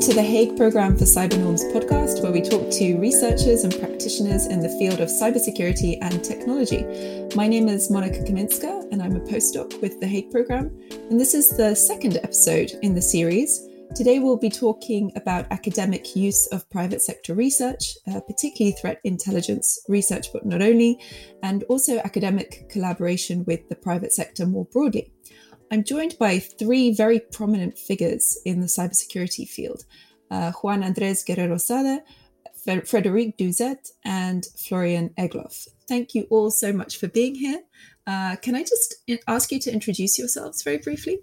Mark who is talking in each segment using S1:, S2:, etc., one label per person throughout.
S1: To the Hague Programme for Cyber Norms podcast, where we talk to researchers and practitioners in the field of cybersecurity and technology. My name is Monica Kaminska, and I'm a postdoc with the Hague Programme. And this is the second episode in the series. Today, we'll be talking about academic use of private sector research, uh, particularly threat intelligence research, but not only, and also academic collaboration with the private sector more broadly. I'm joined by three very prominent figures in the cybersecurity field uh, Juan Andres Guerrero-Saade, Frederic Douzet, and Florian Egloff. Thank you all so much for being here. Uh, can I just ask you to introduce yourselves very briefly?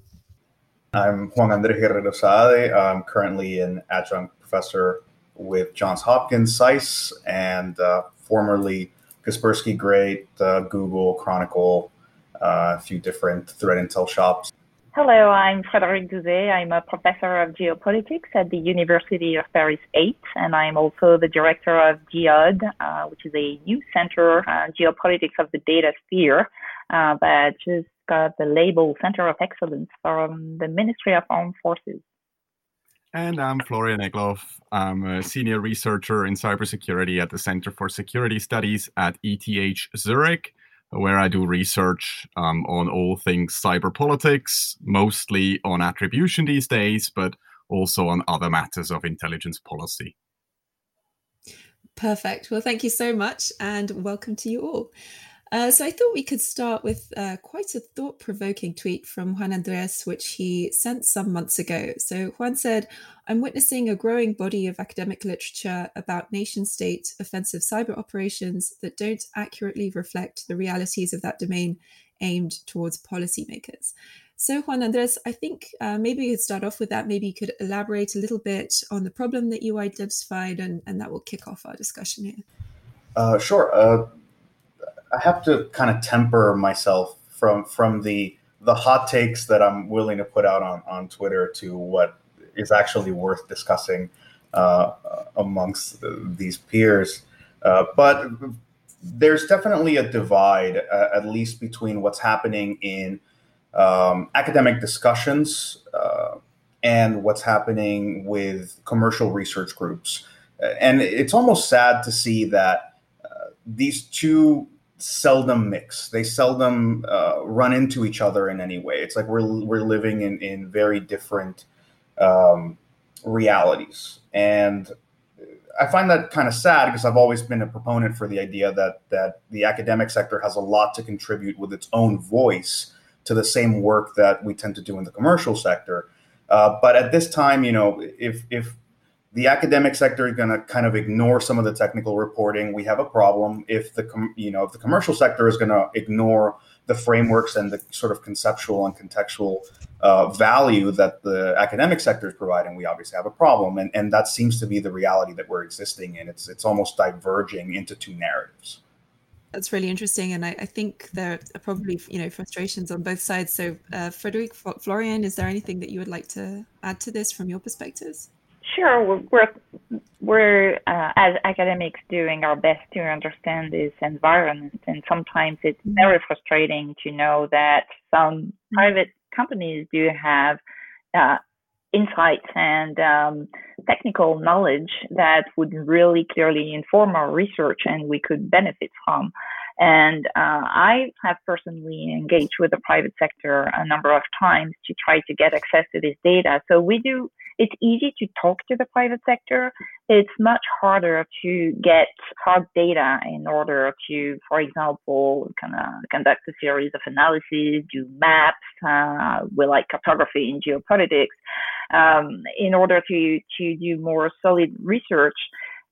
S2: I'm Juan Andres Guerrero-Saade. I'm currently an adjunct professor with Johns Hopkins SAIS and uh, formerly Kaspersky GReAT, uh, Google, Chronicle, a few different threat intel shops.
S3: Hello, I'm Frédéric Douzet. I'm a professor of geopolitics at the University of Paris 8, and I'm also the director of GEODE, uh, which is a new center, uh, geopolitics of the data sphere, uh, that just got the label Center of Excellence from the Ministry of Armed Forces.
S4: And I'm Florian Egloff. I'm a senior researcher in cybersecurity at the Center for Security Studies at ETH Zurich where I do research um, on all things cyber politics, mostly on attribution these days, but also on other matters of intelligence policy.
S1: Perfect. Well, thank you so much, and welcome to you all. Uh, so I thought we could start with uh, quite a thought provoking tweet from Juan Andres, which he sent some months ago. So Juan said, I'm witnessing a growing body of academic literature about nation state offensive cyber operations that don't accurately reflect the realities of that domain aimed towards policymakers. So, Juan Andres, I think uh, maybe you could start off with that. Maybe you could elaborate a little bit on the problem that you identified, and, and that will kick off our discussion here.
S2: Uh, sure. I have to kind of temper myself from from the the hot takes that I'm willing to put out on on Twitter to what is actually worth discussing uh, amongst these peers. Uh, but there's definitely a divide, uh, at least between what's happening in um, academic discussions uh, and what's happening with commercial research groups. And it's almost sad to see that uh, these two seldom mix. They seldom uh, run into each other in any way. It's like we're we're living in in very different um, realities, and I find that kind of sad because I've always been a proponent for the idea that that the academic sector has a lot to contribute with its own voice to the same work that we tend to do in the commercial sector. Uh, but at this time, you know, if if the academic sector is going to kind of ignore some of the technical reporting. We have a problem if the com- you know if the commercial sector is going to ignore the frameworks and the sort of conceptual and contextual uh, value that the academic sector is providing. We obviously have a problem, and and that seems to be the reality that we're existing in. It's it's almost diverging into two narratives.
S1: That's really interesting, and I, I think there are probably you know frustrations on both sides. So, uh, Frederic Florian, is there anything that you would like to add to this from your perspectives?
S3: Sure, we're we're uh, as academics doing our best to understand this environment, and sometimes it's mm-hmm. very frustrating to know that some mm-hmm. private companies do have uh, insights and um, technical knowledge that would really clearly inform our research, and we could benefit from. And uh, I have personally engaged with the private sector a number of times to try to get access to this data. So we do it's easy to talk to the private sector. It's much harder to get hard data in order to, for example, kind of conduct a series of analyses, do maps. Uh, we like cartography in geopolitics um, in order to to do more solid research.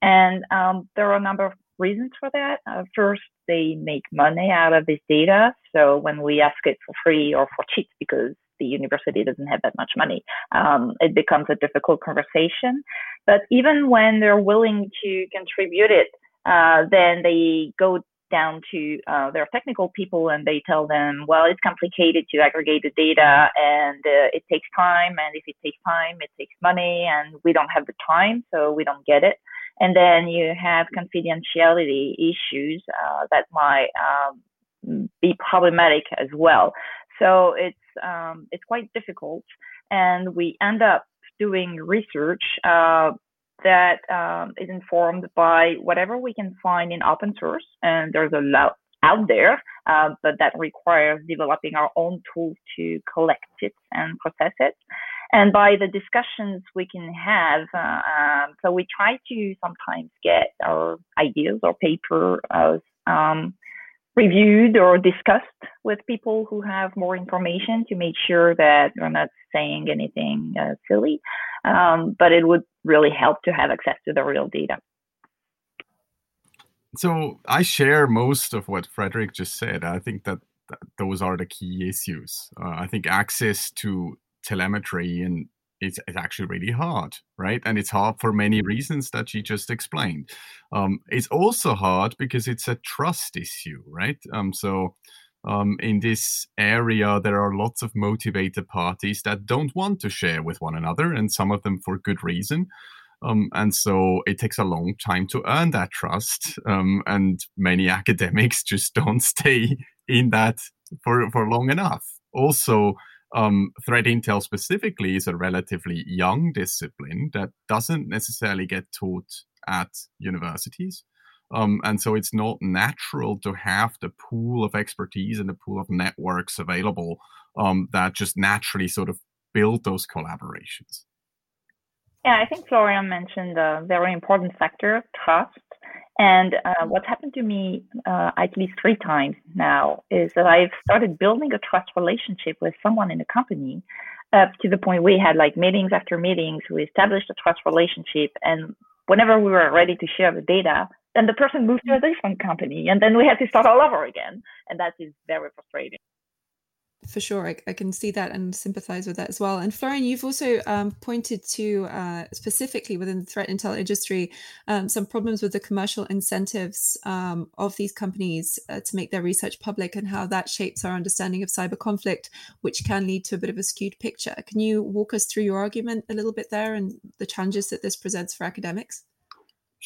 S3: And um, there are a number of reasons for that. Uh, first, they make money out of this data. So when we ask it for free or for cheap because the university doesn't have that much money, um, it becomes a difficult conversation. But even when they're willing to contribute it, uh, then they go down to uh, their technical people and they tell them, well, it's complicated to aggregate the data and uh, it takes time. And if it takes time, it takes money and we don't have the time, so we don't get it. And then you have confidentiality issues uh, that might um, be problematic as well. So it's um, it's quite difficult, and we end up doing research uh, that um, is informed by whatever we can find in open source, and there's a lot out there, uh, but that requires developing our own tools to collect it and process it. And by the discussions we can have, uh, um, so we try to sometimes get our ideas or paper as um, reviewed or discussed with people who have more information to make sure that we're not saying anything uh, silly. Um, but it would really help to have access to the real data.
S4: So I share most of what Frederick just said. I think that, that those are the key issues. Uh, I think access to telemetry and it's, it's actually really hard, right? And it's hard for many reasons that you just explained. Um, it's also hard because it's a trust issue, right? Um, so um, in this area, there are lots of motivated parties that don't want to share with one another, and some of them for good reason. Um, and so it takes a long time to earn that trust. Um, and many academics just don't stay in that for, for long enough. Also, um, threat intel specifically is a relatively young discipline that doesn't necessarily get taught at universities. Um, and so it's not natural to have the pool of expertise and the pool of networks available um, that just naturally sort of build those collaborations.
S3: Yeah, I think Florian mentioned a very important factor, trust. And uh, what's happened to me uh, at least three times now is that I've started building a trust relationship with someone in the company up to the point we had like meetings after meetings. We established a trust relationship. And whenever we were ready to share the data, then the person moved to a different company. And then we had to start all over again. And that is very frustrating
S1: for sure I, I, can see that and sympathize with that as well. And florian you've also um, pointed to uh, specifically within the threat intel industry um, some problems with the commercial incentives um, of these companies uh, to make their research public and how that shapes our understanding of cyber conflict which can lead to a bit of a skewed picture. Can you walk us through your argument a little bit there and the challenges that this presents for academics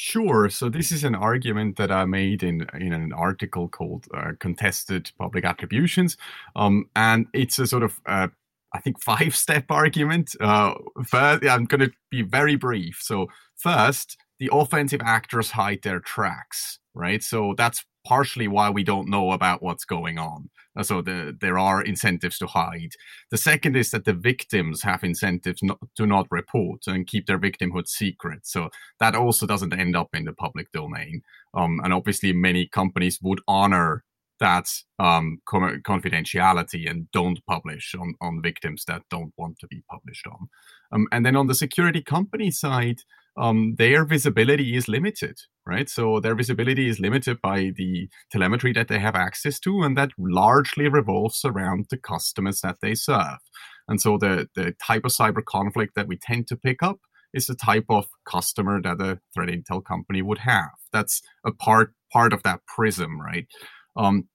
S4: Sure. So this is an argument that I made in in an article called uh, "Contested Public Attributions," um, and it's a sort of uh, I think five step argument. Uh, first, I'm going to be very brief. So first, the offensive actors hide their tracks, right? So that's partially why we don't know about what's going on. Uh, so the, there are incentives to hide. The second is that the victims have incentives not, to not report and keep their victimhood secret. So that also doesn't end up in the public domain. Um, and obviously, many companies would honor that um, confidentiality and don't publish on, on victims that don't want to be published on. Um, and then on the security company side, um, their visibility is limited, right? So their visibility is limited by the telemetry that they have access to, and that largely revolves around the customers that they serve. And so the, the type of cyber conflict that we tend to pick up is the type of customer that a threat intel company would have. That's a part part of that prism, right? Um,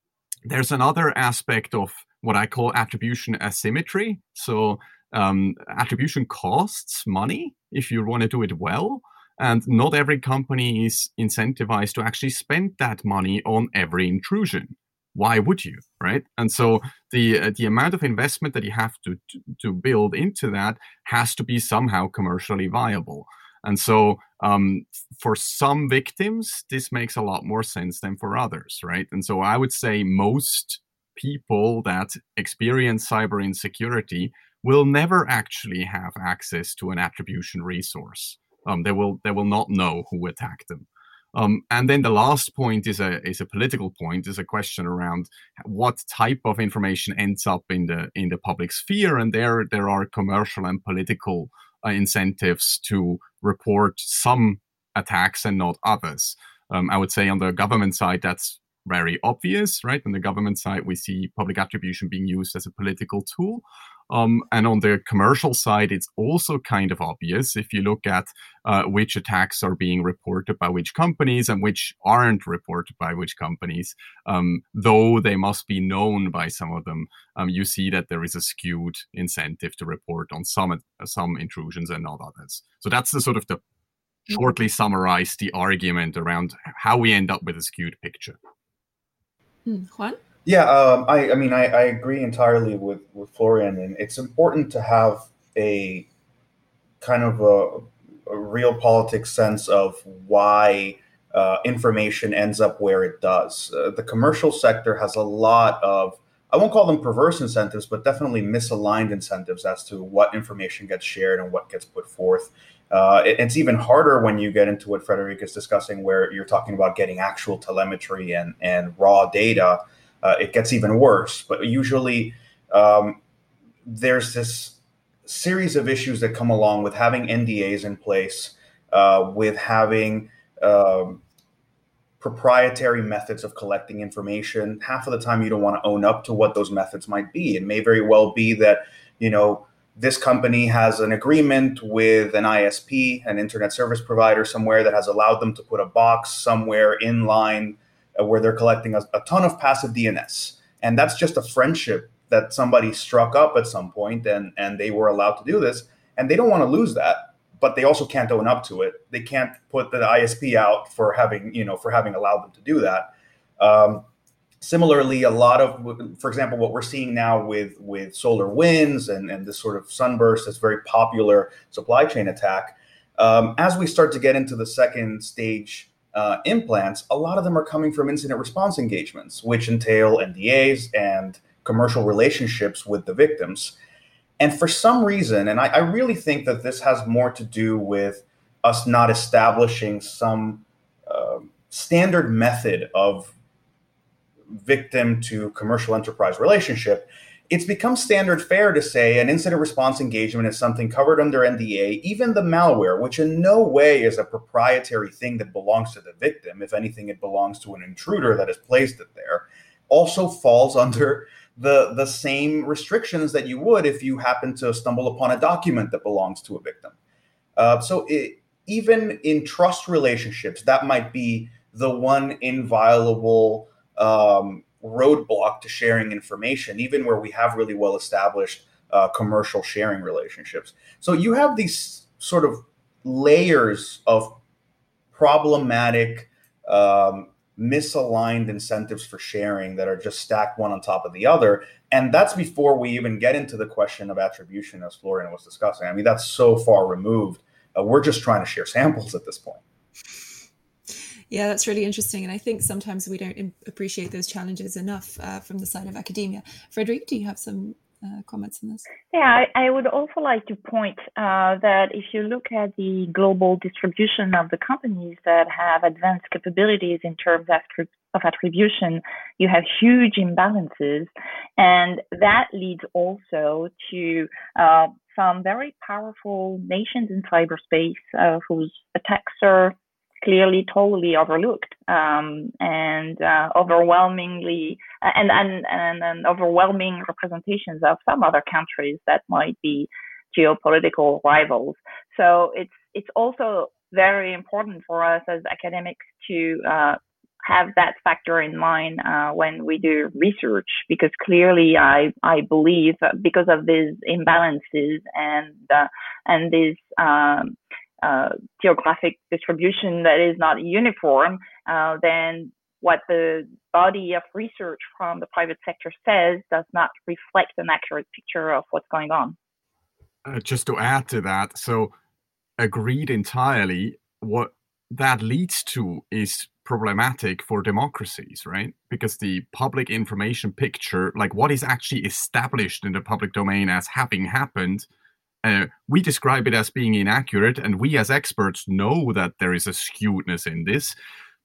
S4: there's another aspect of what I call attribution asymmetry. So um, attribution costs money if you want to do it well. And not every company is incentivized to actually spend that money on every intrusion. Why would you, right? And so the uh, the amount of investment that you have to, to, to build into that has to be somehow commercially viable. And so um, for some victims, this makes a lot more sense than for others, right? And so I would say most people that experience cyber insecurity will never actually have access to an attribution resource. Um, they will they will not know who attacked them. Um, and then the last point is a is a political point, is a question around what type of information ends up in the in the public sphere, and there there are commercial and political uh, incentives to report some attacks and not others. Um, I would say on the government side, that's very obvious, right? On the government side, we see public attribution being used as a political tool. Um, and on the commercial side, it's also kind of obvious if you look at uh, which attacks are being reported by which companies and which aren't reported by which companies. Um, though they must be known by some of them, um, you see that there is a skewed incentive to report on some uh, some intrusions and not others. So that's the sort of the mm-hmm. shortly summarize the argument around how we end up with a skewed picture.
S1: Mm, Juan.
S2: Yeah, um, I, I mean, I, I agree entirely with, with Florian, and it's important to have a kind of a, a real politics sense of why uh, information ends up where it does. Uh, the commercial sector has a lot of, I won't call them perverse incentives, but definitely misaligned incentives as to what information gets shared and what gets put forth. Uh, it, it's even harder when you get into what Frederic is discussing, where you're talking about getting actual telemetry and, and raw data. Uh, it gets even worse. But usually, um, there's this series of issues that come along with having NDAs in place, uh, with having um, proprietary methods of collecting information. Half of the time, you don't want to own up to what those methods might be. It may very well be that, you know, this company has an agreement with an ISP, an internet service provider somewhere that has allowed them to put a box somewhere in line where they're collecting a, a ton of passive DNS. And that's just a friendship that somebody struck up at some point and, and they were allowed to do this. And they don't want to lose that but they also can't own up to it. They can't put the ISP out for having, you know, for having allowed them to do that. Um, similarly, a lot of, for example, what we're seeing now with with SolarWinds and and this sort of Sunburst, this very popular supply chain attack. Um, as we start to get into the second stage uh, implants, a lot of them are coming from incident response engagements, which entail NDAs and commercial relationships with the victims. And for some reason, and I, I, really think that this has more to do with us not establishing some uh, standard method of victim to commercial enterprise relationship, it's become standard fare to say an incident response engagement is something covered under NDA. Even the malware, which in no way is a proprietary thing that belongs to the victim, if anything, it belongs to an intruder that has placed it there, also falls under the the same restrictions that you would if you happen to stumble upon a document that belongs to a victim. Uh, so it, even in trust relationships, that might be the one inviolable um, roadblock to sharing information, even where we have really well established uh, commercial sharing relationships. So you have these sort of layers of problematic um, misaligned incentives for sharing that are just stacked one on top of the other. And that's before we even get into the question of attribution, as Florian was discussing. I mean, that's so far removed. Uh, we're just trying to share samples at this point.
S1: Yeah, that's really interesting. And I think sometimes we don't appreciate those challenges enough uh, from the side of academia. Frederic, do you have some uh, comments on this?
S3: Yeah, I, I, would also like to point uh, that if you look at the global distribution of the companies that have advanced capabilities in terms of, of attribution, you have huge imbalances. And that leads also to uh, some very powerful nations in cyberspace uh, whose attacks are clearly totally overlooked um, and uh, overwhelmingly and, and, and, overwhelming representations of some other countries that might be geopolitical rivals. So it's it's also very important for us as academics to uh, have that factor in mind uh, when we do research because clearly I, I believe because of these imbalances and uh, and these um, uh, geographic distribution that is not uniform, uh, then what the body of research from the private sector says does not reflect an accurate picture of what's going on.
S4: Uh, just to add to that, so agreed entirely. What that leads to is problematic for democracies, right? Because the public information picture, like what is actually established in the public domain as having happened, uh, we describe it as being inaccurate, and we as experts know that there is a skewedness in this.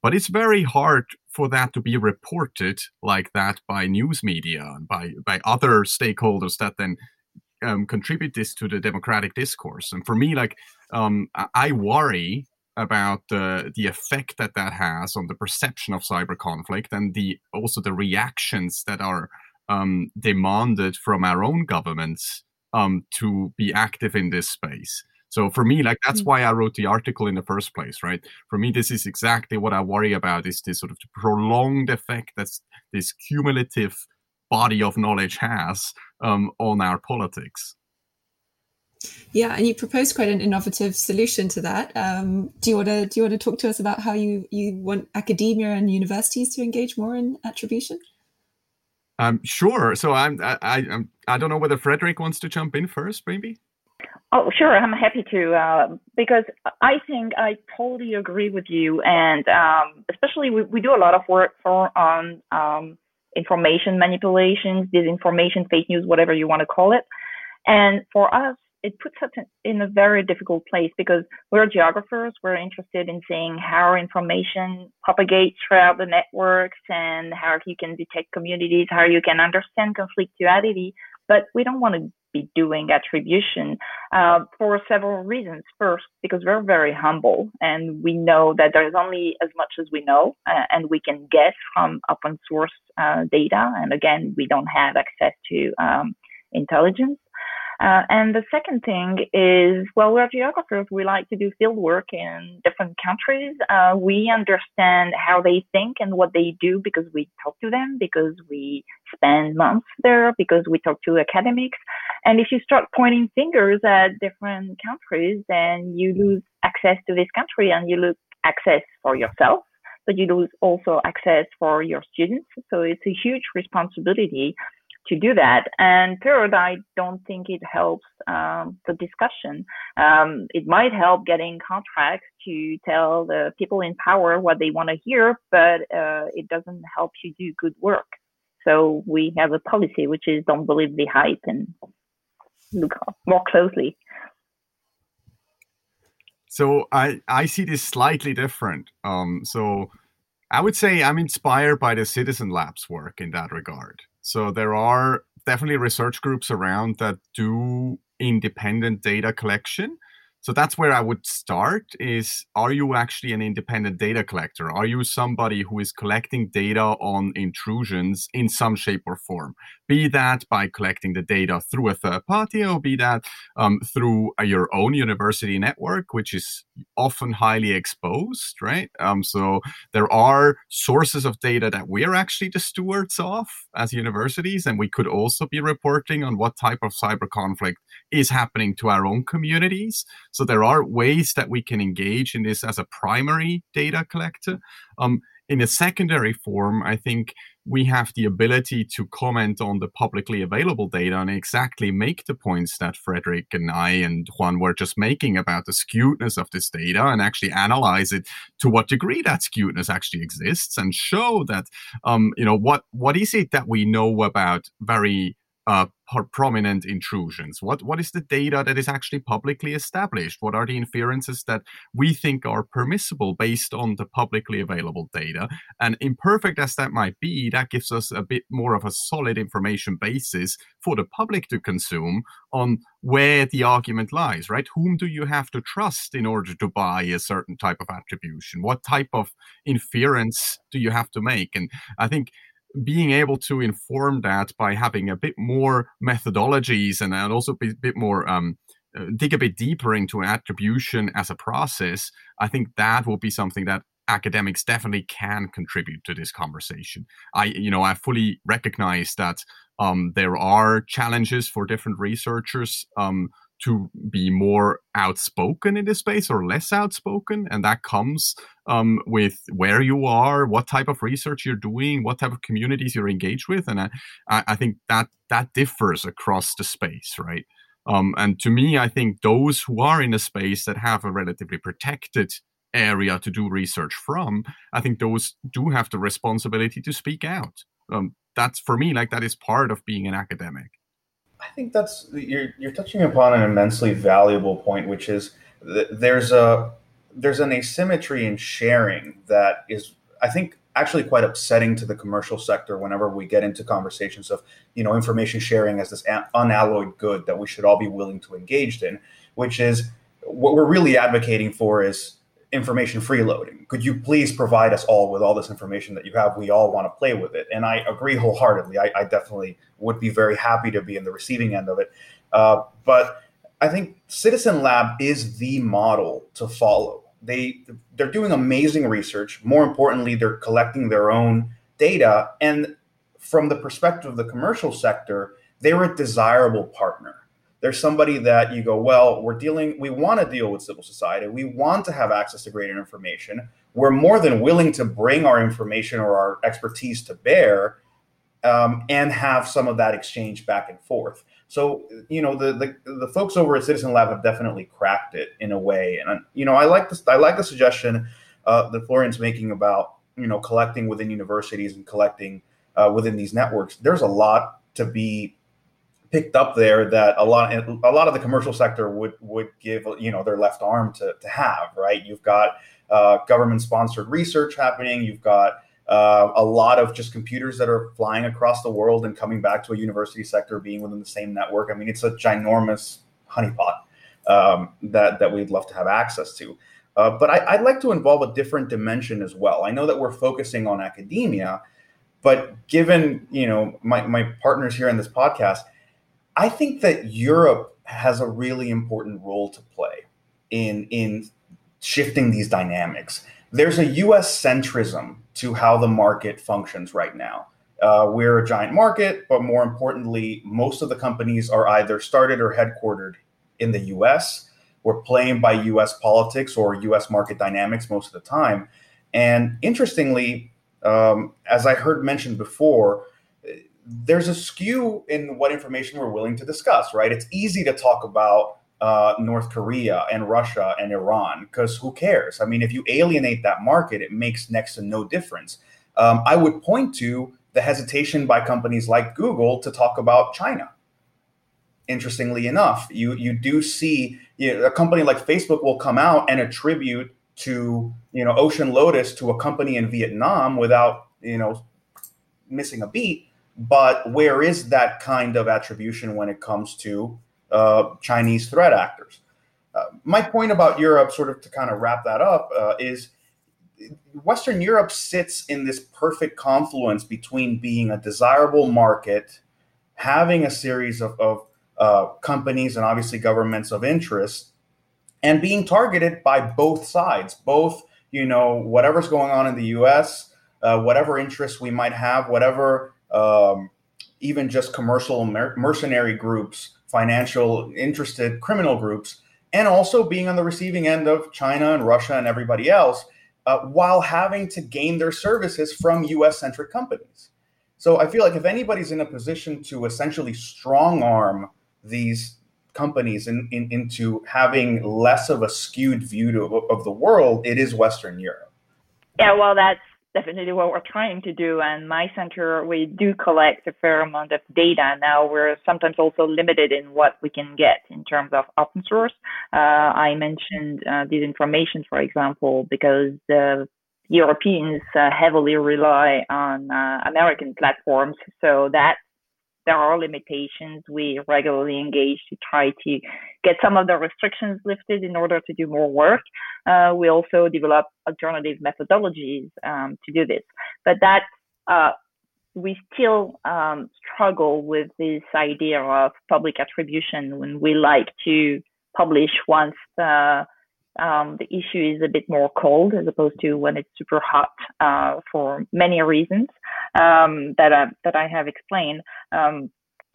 S4: But it's very hard for that to be reported like that by news media and by, by other stakeholders that then um, contribute this to the democratic discourse. And for me, like um, I worry about the the effect that that has on the perception of cyber conflict and the also the reactions that are um, demanded from our own governments um, to be active in this space. So for me, like that's mm. why I wrote the article in the first place, right? For me, this is exactly what I worry about: is this sort of prolonged effect that this cumulative body of knowledge has um, on our politics.
S1: Yeah, and you proposed quite an innovative solution to that. Um, do you want to do you want to talk to us about how you you want academia and universities to engage more in attribution?
S4: Um, sure. So I'm I, I I'm I don't know whether Frederick wants to jump in first, maybe.
S3: Oh, sure. I'm happy to uh, because I think I totally agree with you, and um, especially we, we do a lot of work for on um, information manipulations, disinformation, fake news, whatever you want to call it. And for us, it puts us in a very difficult place because we're geographers. We're interested in seeing how information propagates throughout the networks and how you can detect communities, how you can understand conflictuality. But we don't want to be doing attribution uh, for several reasons. First, because we're very humble and we know that there's only as much as we know, uh, and we can guess from open source uh, data. And again, we don't have access to um, intelligence. Uh, and the second thing is, well, we're geographers. We like to do field work in different countries. Uh, we understand how they think and what they do because we talk to them, because we spend months there, because we talk to academics. And if you start pointing fingers at different countries, then you lose access to this country and you lose access for yourself, but you lose also access for your students. So it's a huge responsibility to do that. And third, I don't think it helps um, the discussion. Um, it might help getting contracts to tell the people in power what they want to hear, but uh, it doesn't help you do good work. So we have a policy which is don't believe the hype and look more closely.
S4: So I I see this slightly different. Um, so I would say I'm inspired by the Citizen Labs work in that regard. So there are definitely research groups around that do independent data collection so that's where I would start is are you actually an independent data collector? Are you somebody who is collecting data on intrusions in some shape or form? Be that by collecting the data through a third party or be that um, through uh, your own university network, which is often highly exposed, right? Um, so there are sources of data that we're actually the stewards of as universities, and we could also be reporting on what type of cyber conflict is happening to our own communities. So there are ways that we can engage in this as a primary data collector. Um, in a secondary form, I think we have the ability to comment on the publicly available data and exactly make the points that Frederick and I and Juan were just making about the skewedness of this data and actually analyze it to what degree that skewedness actually exists and show that, um, you know, what what is it that we know about very uh, prominent intrusions? What what is the data that is actually publicly established? What are the inferences that we think are permissible based on the publicly available data? And imperfect as that might be, that gives us a bit more of a solid information basis for the public to consume on where the argument lies, right? Whom do you have to trust in order to buy a certain type of attribution? What type of inference do you have to make? And I think being able to inform that by having a bit more methodologies and, also a bit more um, uh, dig a bit deeper into attribution as a process, I think that will be something that academics definitely can contribute to this conversation. I, you know, I fully recognize that um, there are challenges for different researchers um, to be more outspoken in this space or less outspoken and that comes um, with where you are what type of research you're doing what type of communities you're engaged with and i, I think that that differs across the space right? Um, and to me i think those who are in a space that have a relatively protected area to do research from i think those do have the responsibility to speak out. Um, that's for me like that is part of being an academic
S2: I think that's you're you're touching upon an immensely valuable point, which is th- there's a there's an asymmetry in sharing that is I think actually quite upsetting to the commercial sector whenever we get into conversations of you know information sharing as this unalloyed good that we should all be willing to engage in, which is what we're really advocating for is information freeloading. Could you please provide us all with all this information that you have? We all want to play with it. And I agree wholeheartedly. I, I definitely would be very happy to be in the receiving end of it. Uh, but I think Citizen Lab is the model to follow. They they're doing amazing research. More importantly, they're collecting their own data. And from the perspective of the commercial sector, they're a desirable partner there's somebody that you go, well, we're dealing, we want to deal with civil society. We want to have access to greater information. We're more than willing to bring our information or our expertise to bear um, and have some of that exchange back and forth. So you know the, the the folks over at Citizen Lab have definitely cracked it in a way, and you know I like this. I like the suggestion uh, that Florian's making about you know collecting within universities and collecting uh, within these networks. There's a lot to be picked up there that a lot a lot of the commercial sector would would give you know their left arm to to have. Right, you've got uh, government sponsored research happening. You've got uh, a lot of just computers that are flying across the world and coming back to a university sector being within the same network. I mean, it's a ginormous honeypot um, that that we'd love to have access to. Uh, but I, would like to involve a different dimension as well. I know that we're focusing on academia, but given you know my, my partners here in this podcast, I think that Europe has a really important role to play in in shifting these dynamics. There's a U.S. centrism to how the market functions right now. Uh, we're a giant market, but more importantly, most of the companies are either started or headquartered in the US. We're playing by US politics or US market dynamics most of the time. And interestingly, um, as I heard mentioned before, there's a skew in what information we're willing to discuss, right? It's easy to talk about uh, North Korea and Russia and Iran because who cares? I mean, if you alienate that market, it makes next to no difference. Um, I would point to the hesitation by companies like Google to talk about China. Interestingly enough, you you do see you know, a company like Facebook will come out and attribute to you know OceanLotus to a company in Vietnam without you know missing a beat. But where is that kind of attribution when it comes to uh, Chinese threat actors. Uh, my point about Europe, sort of to kind of wrap that up, uh, is Western Europe sits in this perfect confluence between being a desirable market, having a series of, of uh, companies and obviously governments of interest, and being targeted by both sides, both you know whatever's going on in the U.S., uh, whatever interests we might have, whatever um, even just commercial mer- mercenary groups financial interested criminal groups, and also being on the receiving end of China and Russia and everybody else, uh, while having to gain their services from US centric companies. So I feel like if anybody's in a position to essentially strong arm these companies in, in, into having less of a skewed view to, of the world, it is Western Europe.
S3: Yeah, well, that's definitely what we're trying to do. And my center, we do collect a fair amount of data. Now we're sometimes also limited in what we can get in terms of open source. Uh, I mentioned uh, these information, for example, because the Europeans uh, heavily rely on uh, American platforms. So that there are limitations. We regularly engage to try to get some of the restrictions lifted in order to do more work. Uh, we also develop alternative methodologies um, to do this. But that uh, we still um, struggle with this idea of public attribution when we like to publish once the um, the issue is a bit more cold as opposed to when it's super hot uh, for many reasons um, that I, that I have explained. Um,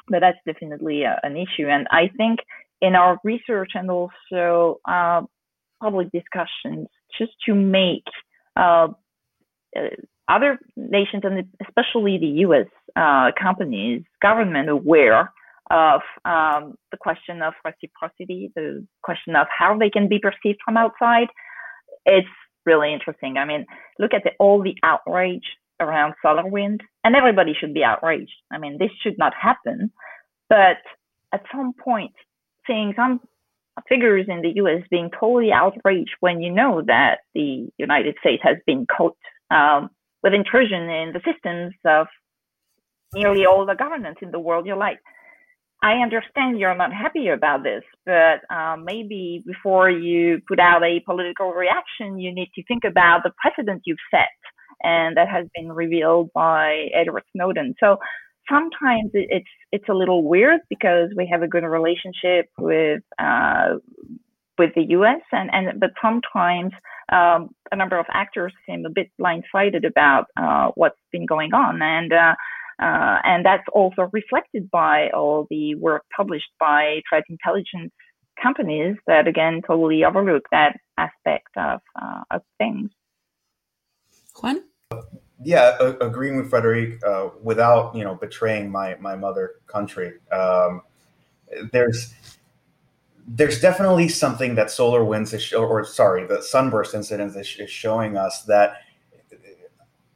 S3: but that's definitely a, an issue, and I think in our research and also uh, public discussions, just to make uh, uh other nations and especially the U.S. Uh, companies, government aware of um, the question of reciprocity, the question of how they can be perceived from outside. It's really interesting. I mean, look at the, all the outrage around solar wind, and everybody should be outraged. I mean, this should not happen. But at some point, seeing some figures in the US being totally outraged when you know that the United States has been caught um, with intrusion in the systems of nearly all the governments in the world, you're like, I understand you're not happy about this, but um, maybe before you put out a political reaction, you need to think about the precedent you've set, and that has been revealed by Edward Snowden. So sometimes it's it's a little weird because we have a good relationship with uh, with the U.S. and and but sometimes um, a number of actors seem a bit blindsided about uh, what's been going on and. Uh, uh, and that's also reflected by all the work published by threat intelligence companies that, again, totally overlook that aspect of, uh, of things.
S1: Juan?
S2: Yeah, a- agreeing with Frederic uh, without, you know, betraying my, my mother country. Um, there's there's definitely something that SolarWinds is, show, or sorry, the Sunburst incident is, is showing us that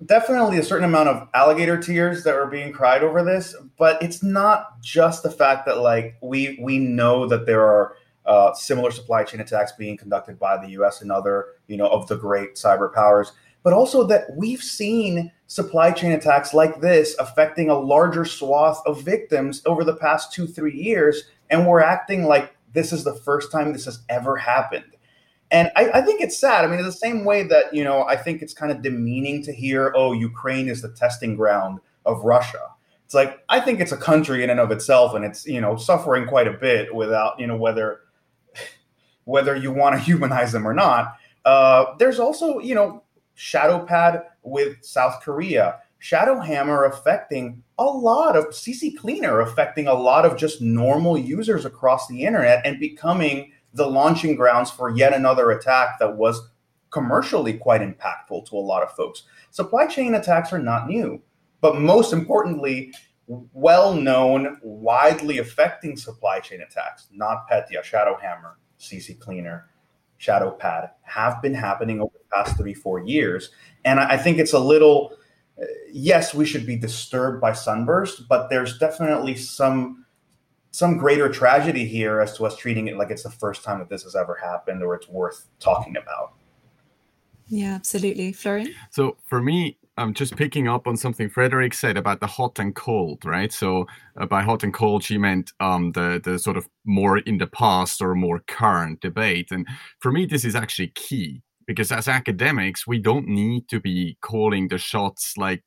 S2: definitely a certain amount of alligator tears that are being cried over this, but it's not just the fact that like we we know that there are uh, similar supply chain attacks being conducted by the U.S. and other you know of the great cyber powers, but also that we've seen supply chain attacks like this affecting a larger swath of victims over the past two three years, and we're acting like this is the first time this has ever happened. And I, I, think it's sad. I mean, in the same way that, you know, I think it's kind of demeaning to hear, oh, Ukraine is the testing ground of Russia. It's like, I think it's a country in and of itself, and it's, you know, suffering quite a bit without, you know, whether whether you want to humanize them or not. Uh, there's also, you know, Shadowpad with South Korea, Shadowhammer affecting a lot of CCleaner affecting a lot of just normal users across the internet and becoming the launching grounds for yet another attack that was commercially quite impactful to a lot of folks. Supply chain attacks are not new, but most importantly, well known, widely affecting supply chain attacks, NotPetya, Shadowhammer, CCleaner, Shadowpad, have been happening over the past three, four years. And I think it's a little, uh, yes, we should be disturbed by Sunburst, but there's definitely some some greater tragedy here as to us treating it like it's the first time that this has ever happened or it's worth talking about.
S1: Yeah, absolutely. Florian?
S4: So for me, I'm just picking up on something Frederick said about the hot and cold, right? So uh, by hot and cold, she meant um, the the sort of more in the past or more current debate. And for me, this is actually key because as academics, we don't need to be calling the shots like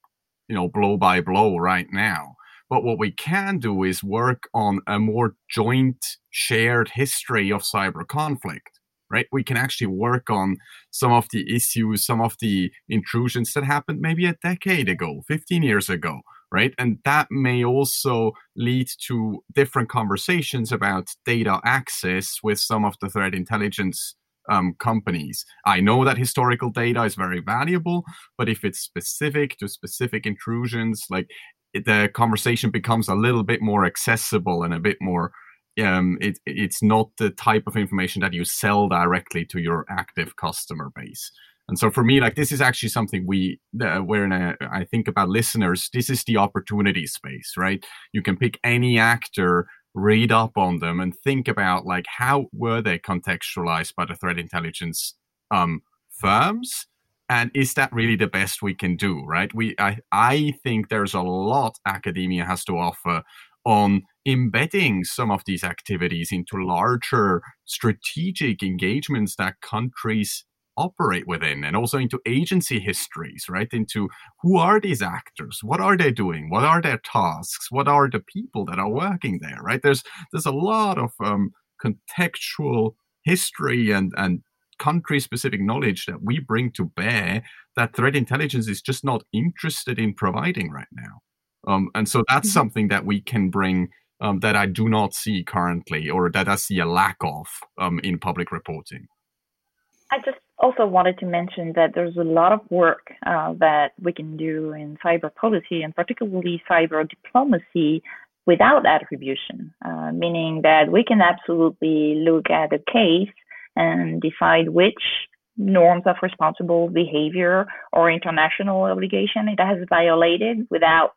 S4: you know blow by blow right now but what we can do is work on a more joint, shared history of cyber conflict, right? We can actually work on some of the issues, some of the intrusions that happened maybe a decade ago, 15 years ago, right? And that may also lead to different conversations about data access with some of the threat intelligence um, companies. I know that historical data is very valuable, but if it's specific to specific intrusions, like the conversation becomes a little bit more accessible and a bit more um, it, it's not the type of information that you sell directly to your active customer base. And so for me, like this is actually something we, uh, where in a, I think about listeners, this is the opportunity space, right? You can pick any actor, read up on them, and think about like how were they contextualized by the threat intelligence um, firms, and is that really the best we can do right? We i i think there's a lot academia has to offer on embedding some of these activities into larger strategic engagements that countries operate within and also into agency histories right? Into who are these actors? What are they doing? What are their tasks? What are the people that are working there right? There's there's a lot of um, contextual history and and country specific knowledge that we bring to bear that threat intelligence is just not interested in providing right now. Um, and so that's mm-hmm. something that we can bring um, that I do not see currently or that I see a lack of um, in public reporting.
S3: I just also wanted to mention that there's a lot of work uh, that we can do in cyber policy and particularly cyber diplomacy without attribution, uh, meaning that we can absolutely look at a case and decide which norms of responsible behavior or international obligation it has violated without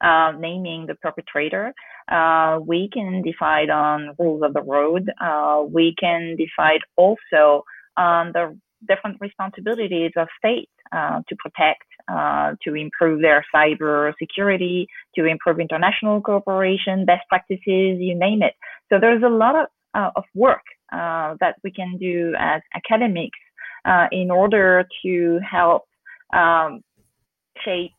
S3: uh, naming the perpetrator. Uh, we can decide on rules of the road. Uh, we can decide also on the different responsibilities of states uh, to protect, uh, to improve their cyber security, to improve international cooperation, best practices, you name it. So there's a lot of, uh, of work uh, that we can do as academics uh, in order to help um, shape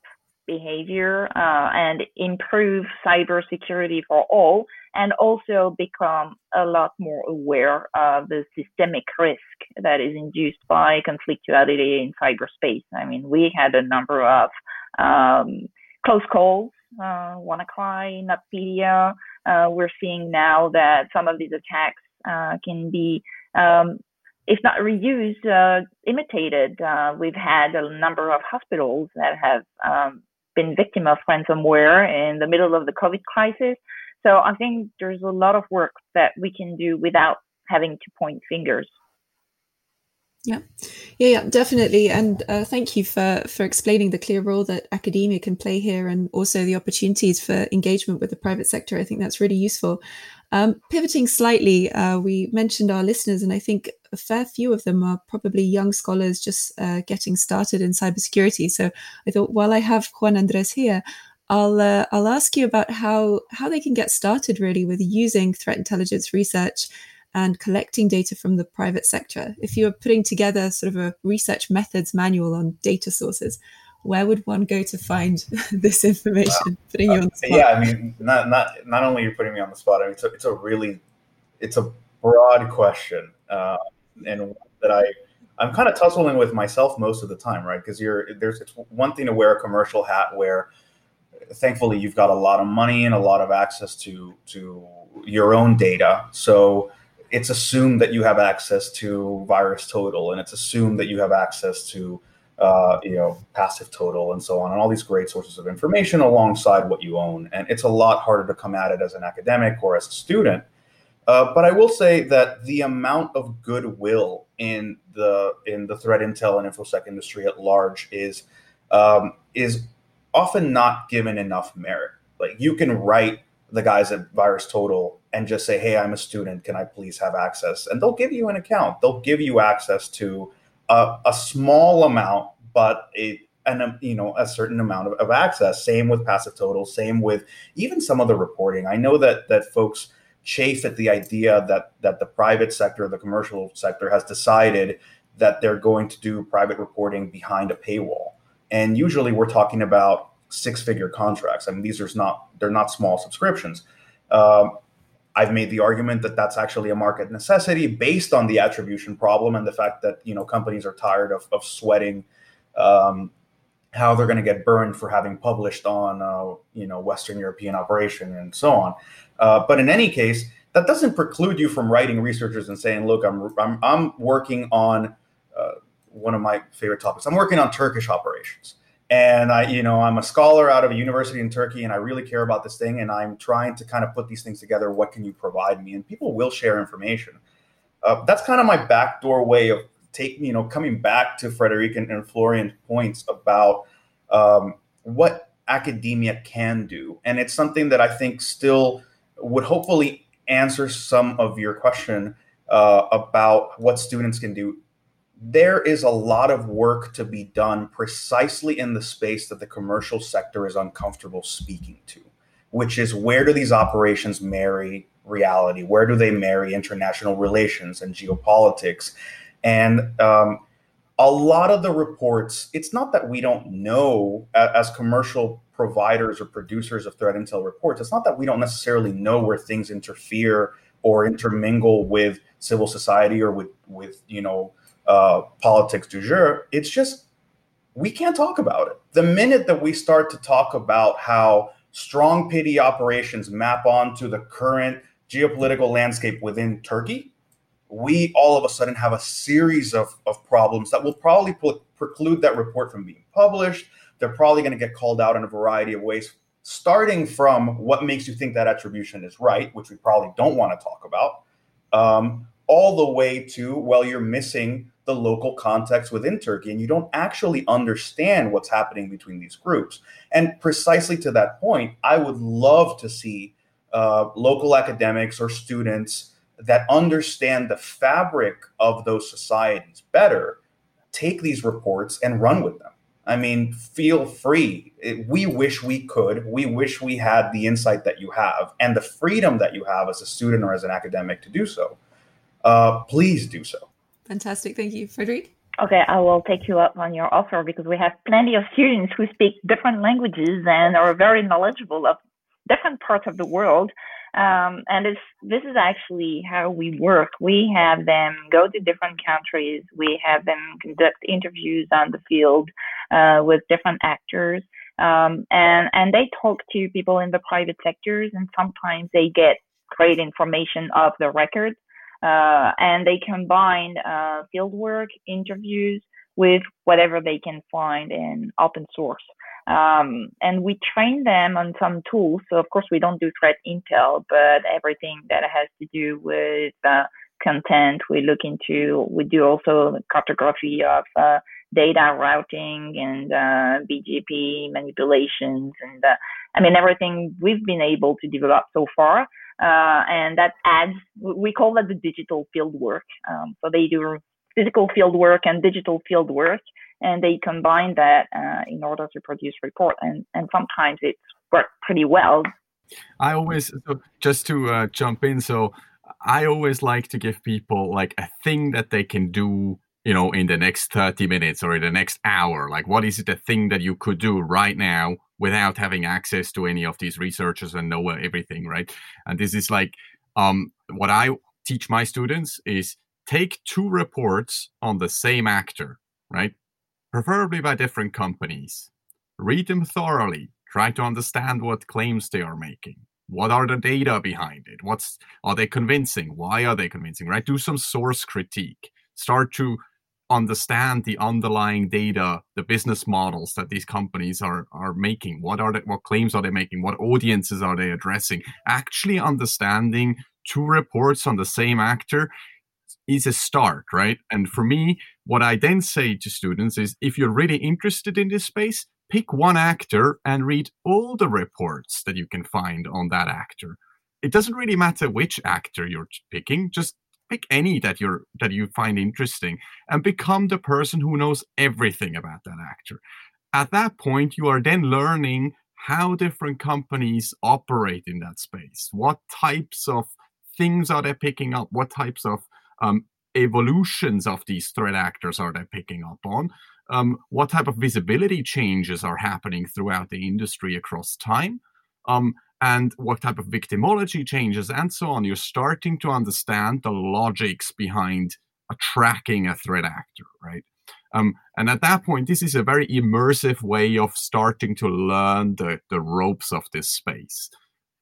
S3: behavior uh, and improve cybersecurity for all, and also become a lot more aware of the systemic risk that is induced by conflictuality in cyberspace. I mean, we had a number of um, close calls. Uh, WannaCry, NotPetya. Uh, we're seeing now that some of these attacks can be, um, if not reused, uh, imitated. Uh, we've had a number of hospitals that have um, been victim of ransomware in the middle of the COVID crisis. So I think there's a lot of work that we can do without having to point fingers.
S1: Yeah, yeah, yeah, definitely. And uh, thank you for for explaining the clear role that academia can play here, and also the opportunities for engagement with the private sector. I think that's really useful. Um, pivoting slightly, uh, we mentioned our listeners, and I think a fair few of them are probably young scholars just uh, getting started in cybersecurity. So I thought, while I have Juan Andres here, I'll uh, I'll ask you about how how they can get started really with using threat intelligence research and collecting data from the private sector. If you were putting together sort of a research methods manual on data sources, where would one go to find this information? Putting you on the spot.
S2: Yeah, I mean, not not not only you're putting me on the spot. I mean, it's a, it's a really it's a broad question, uh, and that I I'm kind of tussling with myself most of the time, right? Because you're there's it's one thing to wear a commercial hat where thankfully you've got a lot of money and a lot of access to to your own data so it's assumed that you have access to VirusTotal and it's assumed that you have access to uh, you know PassiveTotal, and so on and all these great sources of information alongside what you own and it's a lot harder to come at it as an academic or as a student uh, but I will say that the amount of goodwill in the in the threat intel and infosec industry at large is um, is often not given enough merit. Like you can write the guys at VirusTotal and just say, "Hey, I'm a student. Can I please have access?" And they'll give you an account. They'll give you access to a, a small amount, but a and you know a certain amount of, of access. Same with PassiveTotal. Same with even some of the reporting. I know that that folks chafe at the idea that that the private sector, the commercial sector, has decided that they're going to do private reporting behind a paywall. And usually, we're talking about six-figure contracts. I mean, these are not they're not small subscriptions. Um, I've made the argument that that's actually a market necessity based on the attribution problem and the fact that you know companies are tired of, of sweating um, how they're going to get burned for having published on uh, you know Western European operation and so on. Uh, but in any case, that doesn't preclude you from writing researchers and saying, "Look, I'm I'm, I'm working on uh, one of my favorite topics. I'm working on Turkish operations." And I, you know, I'm a scholar out of a university in Turkey, and I really care about this thing, and I'm trying to kind of put these things together. What can you provide me? And people will share information. Uh, that's kind of my backdoor way of taking, you know, coming back to Frédérick and, and Florian's points about um, what academia can do, and it's something that I think still would hopefully answer some of your question uh, about what students can do there is a lot of work to be done precisely in the space that the commercial sector is uncomfortable speaking to, which is where do these operations marry reality? Where do they marry international relations and geopolitics? And um, a lot of the reports, it's not that we don't know as commercial providers or producers of threat intel reports, it's not that we don't necessarily know where things interfere or intermingle with civil society or with, with you know, uh, politics du jour. It's just we can't talk about it. The minute that we start to talk about how StrongPity operations map onto the current geopolitical landscape within Turkey, we all of a sudden have a series of, of problems that will probably preclude that report from being published. They're probably going to get called out in a variety of ways, starting from what makes you think that attribution is right, which we probably don't want to talk about, um, all the way to, well, you're missing the local context within Turkey, and you don't actually understand what's happening between these groups. And precisely to that point, I would love to see uh, local academics or students that understand the fabric of those societies better take these reports and run with them. I mean, feel free. It, we wish we could. We wish we had the insight that you have and the freedom that you have as a student or as an academic to do so. Uh, please do so.
S1: Fantastic. Thank you. Frédérick?
S3: Okay, I will take you up on your offer because we have plenty of students who speak different languages and are very knowledgeable of different parts of the world. Um, and this is actually how we work. We have them go to different countries. We have them conduct interviews on the field uh, with different actors. Um, and, and they talk to people in the private sectors and sometimes they get great information of the record uh, and they combine uh, fieldwork, interviews with whatever they can find in open source. Um, and we train them on some tools. So of course we don't do threat intel, but everything that has to do with uh, content, we look into. We do also cartography of uh, data routing and uh, BGP manipulations, and uh, I mean everything we've been able to develop so far. Uh, and that adds, we call that the digital field work. Um, so they do physical field work and digital field work, and they combine that uh, in order to produce report. And, and sometimes it's worked pretty well.
S4: I always, so just to uh, jump in, so I always like to give people like a thing that they can do you know in the next 30 minutes or in the next hour like what is it the thing that you could do right now without having access to any of these researchers and know everything right and this is like um what i teach my students is take two reports on the same actor right preferably by different companies. Read them thoroughly. Try to understand what claims they are making. What are the data behind it? What's are they convincing? Why are they convincing? Right? Do some source critique. Start to understand the underlying data, the business models that these companies are are making. What are the, what claims are they making? What audiences are they addressing? Actually understanding two reports on the same actor is a start, right? And for me, what I then say to students is if you're really interested in this space, pick one actor and read all the reports that you can find on that actor. It doesn't really matter which actor you're picking, just pick any that you're that you find interesting and become the person who knows everything about that actor. At that point, you are then learning how different companies operate in that space. What types of things are they picking up? What types of um, evolutions of these threat actors are they picking up on? Um, what type of visibility changes are happening throughout the industry across time? Um, and what type of victimology changes and so on. You're starting to understand the logics behind tracking a threat actor, right? Um, and at that point, this is a very immersive way of starting to learn the, the ropes of this space.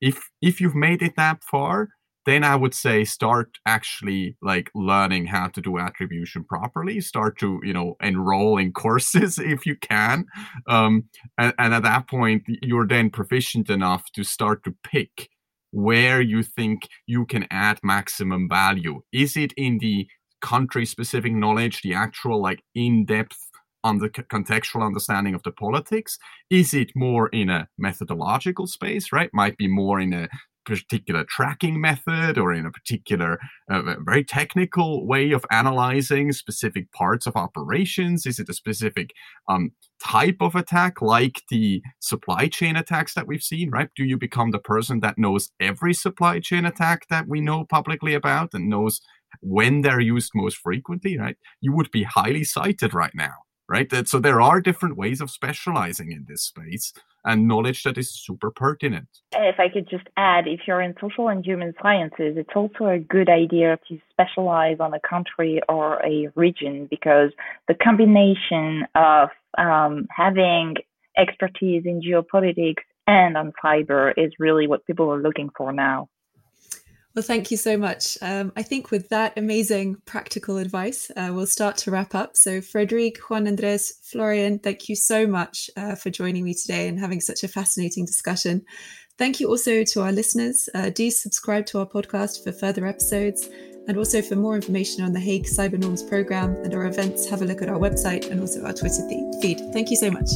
S4: If if you've made it that far, then I would say start actually like learning how to do attribution properly. Start to you know enroll in courses if you can, um, and, and at that point you're then proficient enough to start to pick where you think you can add maximum value. Is it in the country specific knowledge, the actual like in depth on the contextual understanding of the politics? Is it more in a methodological space, right? Might be more in a particular tracking method or in a particular uh, very technical way of analyzing specific parts of operations? Is it a specific um, type of attack, like the supply chain attacks that we've seen, right? Do you become the person that knows every supply chain attack that we know publicly about and knows when they're used most frequently, right? You would be highly cited right now right? So there are different ways of specializing in this space and knowledge that is super pertinent.
S3: If I could just add, if you're in social and human sciences, it's also a good idea to specialize on a country or a region because the combination of um, having expertise in geopolitics and on cyber is really what people are looking for now.
S1: Well, thank you so much. Um, I think with that amazing practical advice, uh, we'll start to wrap up. So, Frédérick, Juan Andres, Florian, thank you so much uh, for joining me today and having such a fascinating discussion. Thank you also to our listeners. Uh, do subscribe to our podcast for further episodes. And also for more information on the Hague Cyber Norms program and our events, have a look at our website and also our Twitter feed. Thank you so much.